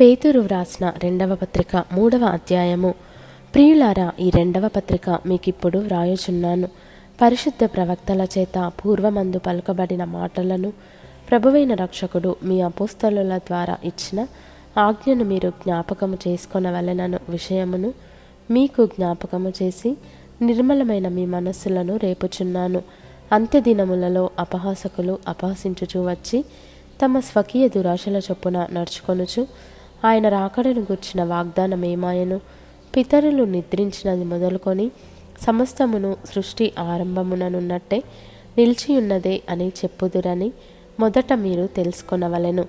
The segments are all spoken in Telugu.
పేతురు వ్రాసిన రెండవ పత్రిక మూడవ అధ్యాయము. ప్రియులారా ఈ రెండవ పత్రిక మీకిప్పుడు వ్రాయుచున్నాను. పరిశుద్ధ ప్రవక్తల చేత పూర్వమందు పలుకబడిన మాటలను ప్రభువైన రక్షకుడు మీ అపోస్తలుల ద్వారా ఇచ్చిన ఆజ్ఞను మీరు జ్ఞాపకము చేసుకొనవలెనను విషయమును మీకు జ్ఞాపకము చేసి నిర్మలమైన మీ మనస్సులను రేపుచున్నాను. అంత్యదినములలో అపహాసకులు అపహసించుచూ వచ్చి తమ స్వకీయ దురాశల చొప్పున నడుచుకొనుచు ఆయన రాకడను గుర్చిన వాగ్దానం ఏమాయను? పితరులు నిద్రించినది మొదలుకొని సమస్తమును సృష్టి ఆరంభముననున్నట్టే నిలిచియున్నదే అని చెప్పుదురని మొదట మీరు తెలుసుకొనవలెను.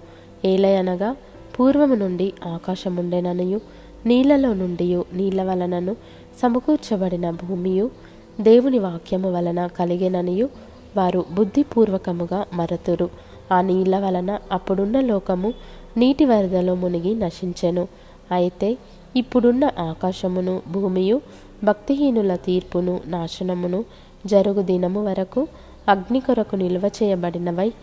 ఏలయనగా పూర్వము నుండి ఆకాశముండెననియు నీళ్ళలో నుండి నీళ్ళ వలనను సమకూర్చబడిన భూమియు దేవుని వాక్యము వలన కలిగెననియు వారు బుద్ధిపూర్వకముగా మరతురు. ఆ నీళ్ళ వలన అప్పుడున్న లోకము నీటి వరదలో మునిగి నశించెను. అయితే ఇప్పుడున్న ఆకాశమును భూమియు భక్తిహీనుల తీర్పును నాశనమును జరుగు దినము వరకు అగ్ని కొరకు నిల్వ చేయబడినవై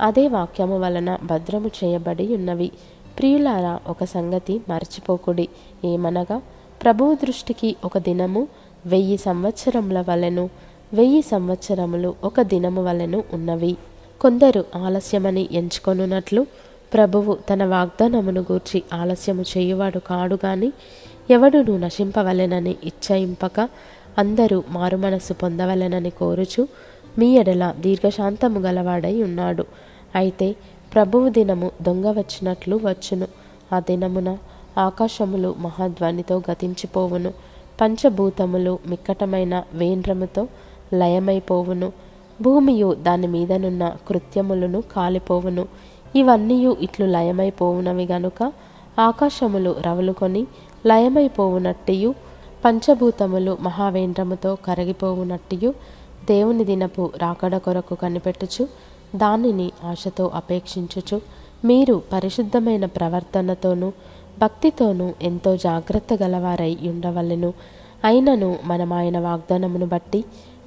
అదే వాక్యము వలన భద్రము చేయబడి ఉన్నవి. ప్రియులారా ఒక సంగతి మర్చిపోకుడి. ఏమనగా ప్రభువు దృష్టికి ఒక దినము వెయ్యి సంవత్సరముల వలెను వెయ్యి సంవత్సరములు ఒక దినము వలెను ఉన్నవి. కొందరు ఆలస్యమని ఎంచుకొనున్నట్లు ప్రభువు తన వాగ్దానమును గూర్చి ఆలస్యము చేయువాడు కాడు గాని ఎవడును నశింపవలెనని ఇచ్చయింపక అందరూ మారుమనస్సు పొందవలెనని కోరుచు మీ ఎడల దీర్ఘశాంతము గలవాడై ఉన్నాడు. అయితే ప్రభువు దినము దొంగ వచ్చినట్లు వచ్చును. ఆ దినమున ఆకాశములు మహాధ్వనితో గతించిపోవును. పంచభూతములు మిక్కటమైన వేండ్రముతో లయమైపోవును. భూమియు దాని మీదనున్న కృత్యములను కాలిపోవును. ఇవన్నీ ఇట్లు లయమైపోవునవి గనుక ఆకాశములు రవులుకొని లయమైపోవునట్టియు పంచభూతములు మహావేంద్రముతో కరగిపోవునట్టియు దేవుని దినపు రాకడ కొరకు కనిపెట్టుచు దానిని ఆశతో అపేక్షించుచు మీరు పరిశుద్ధమైన ప్రవర్తనతోనూ భక్తితోనూ ఎంతో జాగ్రత్త గలవారై ఉండవలెను. అయినను మనం ఆయన వాగ్దానమును బట్టి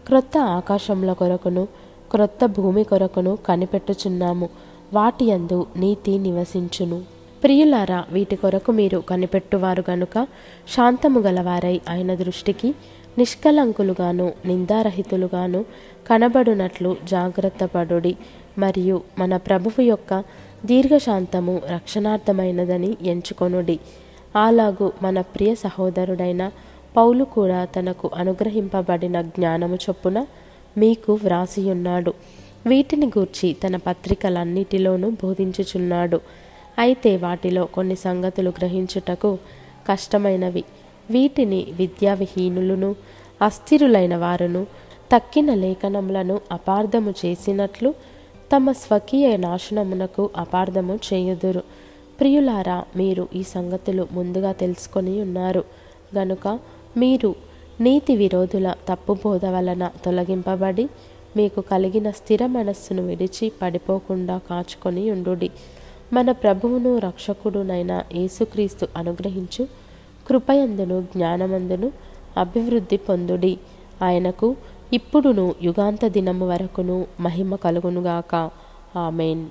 క్రొత్త ఆకాశముల కొరకును క్రొత్త భూమి కొరకును కనిపెట్టుచున్నాము. వాటి యందు నీతి నివసించును. ప్రియులారా వీటి కొరకు మీరు కనిపెట్టువారు గనుక శాంతము గలవారై ఆయన దృష్టికి నిష్కలంకులుగాను నిందారహితులుగాను కనబడునట్లు జాగ్రత్త పడుడి. మరియు మన ప్రభువు యొక్క దీర్ఘశాంతము రక్షణార్థమైనదని ఎంచుకొనుడి. అలాగు మన ప్రియ సహోదరుడైన పౌలు కూడా తనకు అనుగ్రహింపబడిన జ్ఞానము చొప్పున మీకు వ్రాసియున్నాడు. వీటిని గూర్చి తన పత్రికలన్నిటిలోనూ బోధించుచున్నాడు. అయితే వాటిలో కొన్ని సంగతులు గ్రహించుటకు కష్టమైనవి. వీటిని విద్యావిహీనులను అస్థిరులైన వారును తక్కిన లేఖనములను అపార్థము చేసినట్లు తమ స్వకీయ నాశనమునకు అపార్థము చేయుదురు. ప్రియులారా మీరు ఈ సంగతులు ముందుగా తెలుసుకొని ఉన్నారు. గనుక మీరు నీతి విరోధుల తప్పు బోధ వలన తొలగింపబడి మీకు కలిగిన స్థిర మనస్సును విడిచి పడిపోకుండా కాచుకొని ఉండుడి. మన ప్రభువును రక్షకుడునైన యేసుక్రీస్తు అనుగ్రహించు కృపయందును జ్ఞానమందును అభివృద్ధి పొందుడి. ఆయనకు ఇప్పుడును యుగాంత దినము వరకును మహిమ కలుగునుగాక. ఆమెన్.